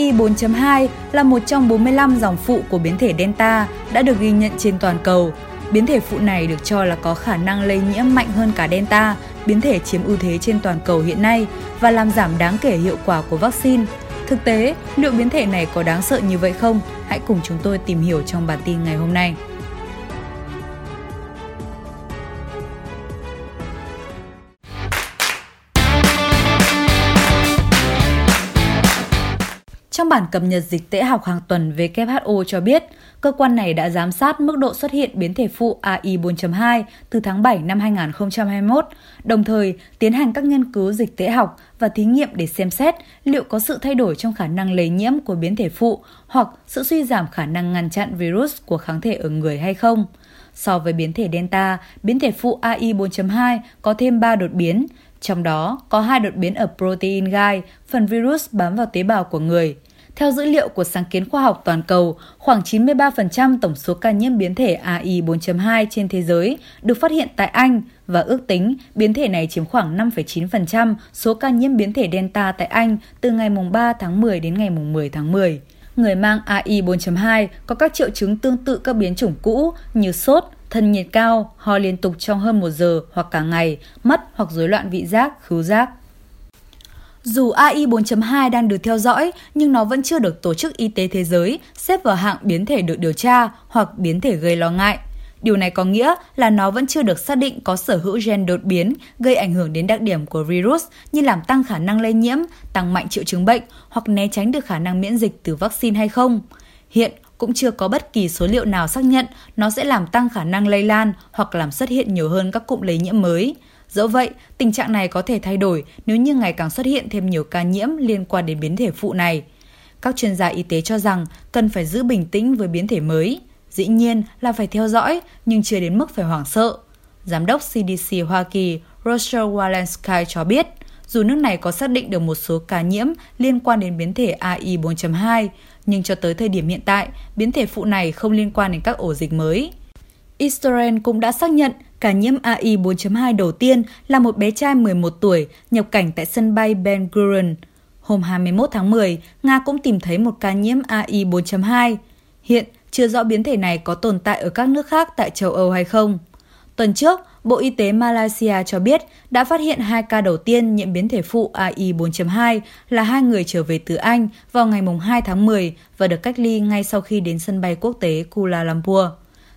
BI 4.2 là một trong 45 dòng phụ của biến thể Delta đã được ghi nhận trên toàn cầu. Biến thể phụ này được cho là có khả năng lây nhiễm mạnh hơn cả Delta, biến thể chiếm ưu thế trên toàn cầu hiện nay và làm giảm đáng kể hiệu quả của vaccine. Thực tế, liệu biến thể này có đáng sợ như vậy không? Hãy cùng chúng tôi tìm hiểu trong bản tin ngày hôm nay. Trong bản cập nhật dịch tễ học hàng tuần WHO cho biết, cơ quan này đã giám sát mức độ xuất hiện biến thể phụ AI 4.2 từ tháng 7 năm 2021, đồng thời tiến hành các nghiên cứu dịch tễ học và thí nghiệm để xem xét liệu có sự thay đổi trong khả năng lây nhiễm của biến thể phụ hoặc sự suy giảm khả năng ngăn chặn virus của kháng thể ở người hay không. So với biến thể Delta, biến thể phụ AI 4.2 có thêm 3 đột biến, trong đó có hai đột biến ở protein gai, phần virus bám vào tế bào của người. Theo dữ liệu của sáng kiến khoa học toàn cầu, khoảng 93% tổng số ca nhiễm biến thể AI 4.2 trên thế giới được phát hiện tại Anh và ước tính biến thể này chiếm khoảng 5,9% số ca nhiễm biến thể Delta tại Anh từ ngày 3 tháng 10 đến ngày 10 tháng 10. Người mang AI 4.2 có các triệu chứng tương tự các biến chủng cũ như sốt, thân nhiệt cao, ho liên tục trong hơn một giờ hoặc cả ngày, mất hoặc rối loạn vị giác, khứu giác. Dù AI 4.2 đang được theo dõi, nhưng nó vẫn chưa được Tổ chức Y tế Thế giới xếp vào hạng biến thể được điều tra hoặc biến thể gây lo ngại. Điều này có nghĩa là nó vẫn chưa được xác định có sở hữu gen đột biến gây ảnh hưởng đến đặc điểm của virus như làm tăng khả năng lây nhiễm, tăng mạnh triệu chứng bệnh hoặc né tránh được khả năng miễn dịch từ vaccine hay không. Hiện cũng chưa có bất kỳ số liệu nào xác nhận nó sẽ làm tăng khả năng lây lan hoặc làm xuất hiện nhiều hơn các cụm lây nhiễm mới. Dẫu vậy, tình trạng này có thể thay đổi nếu như ngày càng xuất hiện thêm nhiều ca nhiễm liên quan đến biến thể phụ này. Các chuyên gia y tế cho rằng cần phải giữ bình tĩnh với biến thể mới. Dĩ nhiên là phải theo dõi, nhưng chưa đến mức phải hoảng sợ. Giám đốc CDC Hoa Kỳ Rochelle Walensky cho biết, dù nước này có xác định được một số ca nhiễm liên quan đến biến thể AI 4.2, nhưng cho tới thời điểm hiện tại, biến thể phụ này không liên quan đến các ổ dịch mới. Israel cũng đã xác nhận ca nhiễm AI 4.2 đầu tiên là một bé trai 11 tuổi nhập cảnh tại sân bay Ben Gurion. Hôm 21 tháng 10, Nga cũng tìm thấy một ca nhiễm AI 4.2. Hiện, chưa rõ biến thể này có tồn tại ở các nước khác tại châu Âu hay không. Tuần trước, Bộ Y tế Malaysia cho biết đã phát hiện hai ca đầu tiên nhiễm biến thể phụ AI 4.2 là hai người trở về từ Anh vào ngày 2 tháng 10 và được cách ly ngay sau khi đến sân bay quốc tế Kuala Lumpur.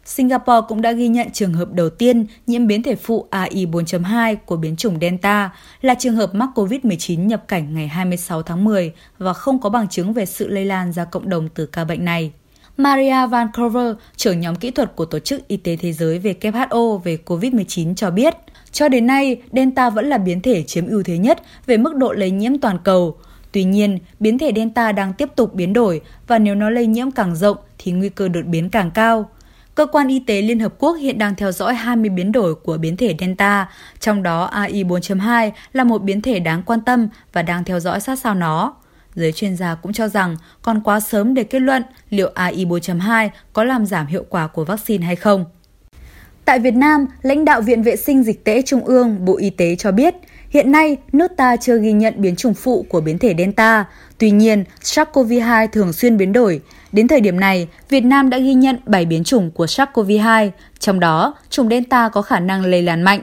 Singapore cũng đã ghi nhận trường hợp đầu tiên nhiễm biến thể phụ AI 4.2 của biến chủng Delta là trường hợp mắc COVID-19 nhập cảnh ngày 26 tháng 10 và không có bằng chứng về sự lây lan ra cộng đồng từ ca bệnh này. Maria van Vancouver, trưởng nhóm kỹ thuật của Tổ chức Y tế Thế giới WHO về COVID-19 cho biết, cho đến nay, Delta vẫn là biến thể chiếm ưu thế nhất về mức độ lây nhiễm toàn cầu. Tuy nhiên, biến thể Delta đang tiếp tục biến đổi và nếu nó lây nhiễm càng rộng thì nguy cơ đột biến càng cao. Cơ quan Y tế Liên Hợp Quốc hiện đang theo dõi 20 biến đổi của biến thể Delta, trong đó AI 4.2 là một biến thể đáng quan tâm và đang theo dõi sát sao nó. Giới chuyên gia cũng cho rằng còn quá sớm để kết luận liệu AI 4.2 có làm giảm hiệu quả của vaccine hay không. Tại Việt Nam, lãnh đạo Viện Vệ sinh Dịch tễ Trung ương, Bộ Y tế cho biết, hiện nay nước ta chưa ghi nhận biến chủng phụ của biến thể Delta. Tuy nhiên, SARS-CoV-2 thường xuyên biến đổi. Đến thời điểm này, Việt Nam đã ghi nhận 7 biến chủng của SARS-CoV-2, trong đó chủng Delta có khả năng lây lan mạnh.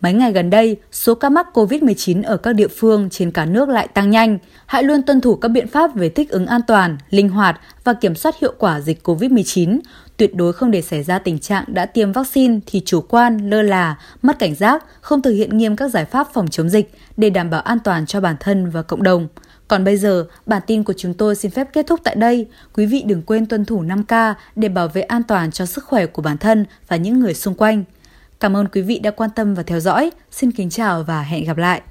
Mấy ngày gần đây, số ca mắc COVID-19 ở các địa phương trên cả nước lại tăng nhanh. Hãy luôn tuân thủ các biện pháp về thích ứng an toàn, linh hoạt và kiểm soát hiệu quả dịch COVID-19. Tuyệt đối không để xảy ra tình trạng đã tiêm vaccine thì chủ quan, lơ là, mất cảnh giác, không thực hiện nghiêm các giải pháp phòng chống dịch để đảm bảo an toàn cho bản thân và cộng đồng. Còn bây giờ, bản tin của chúng tôi xin phép kết thúc tại đây. Quý vị đừng quên tuân thủ 5K để bảo vệ an toàn cho sức khỏe của bản thân và những người xung quanh. Cảm ơn quý vị đã quan tâm và theo dõi. Xin kính chào và hẹn gặp lại.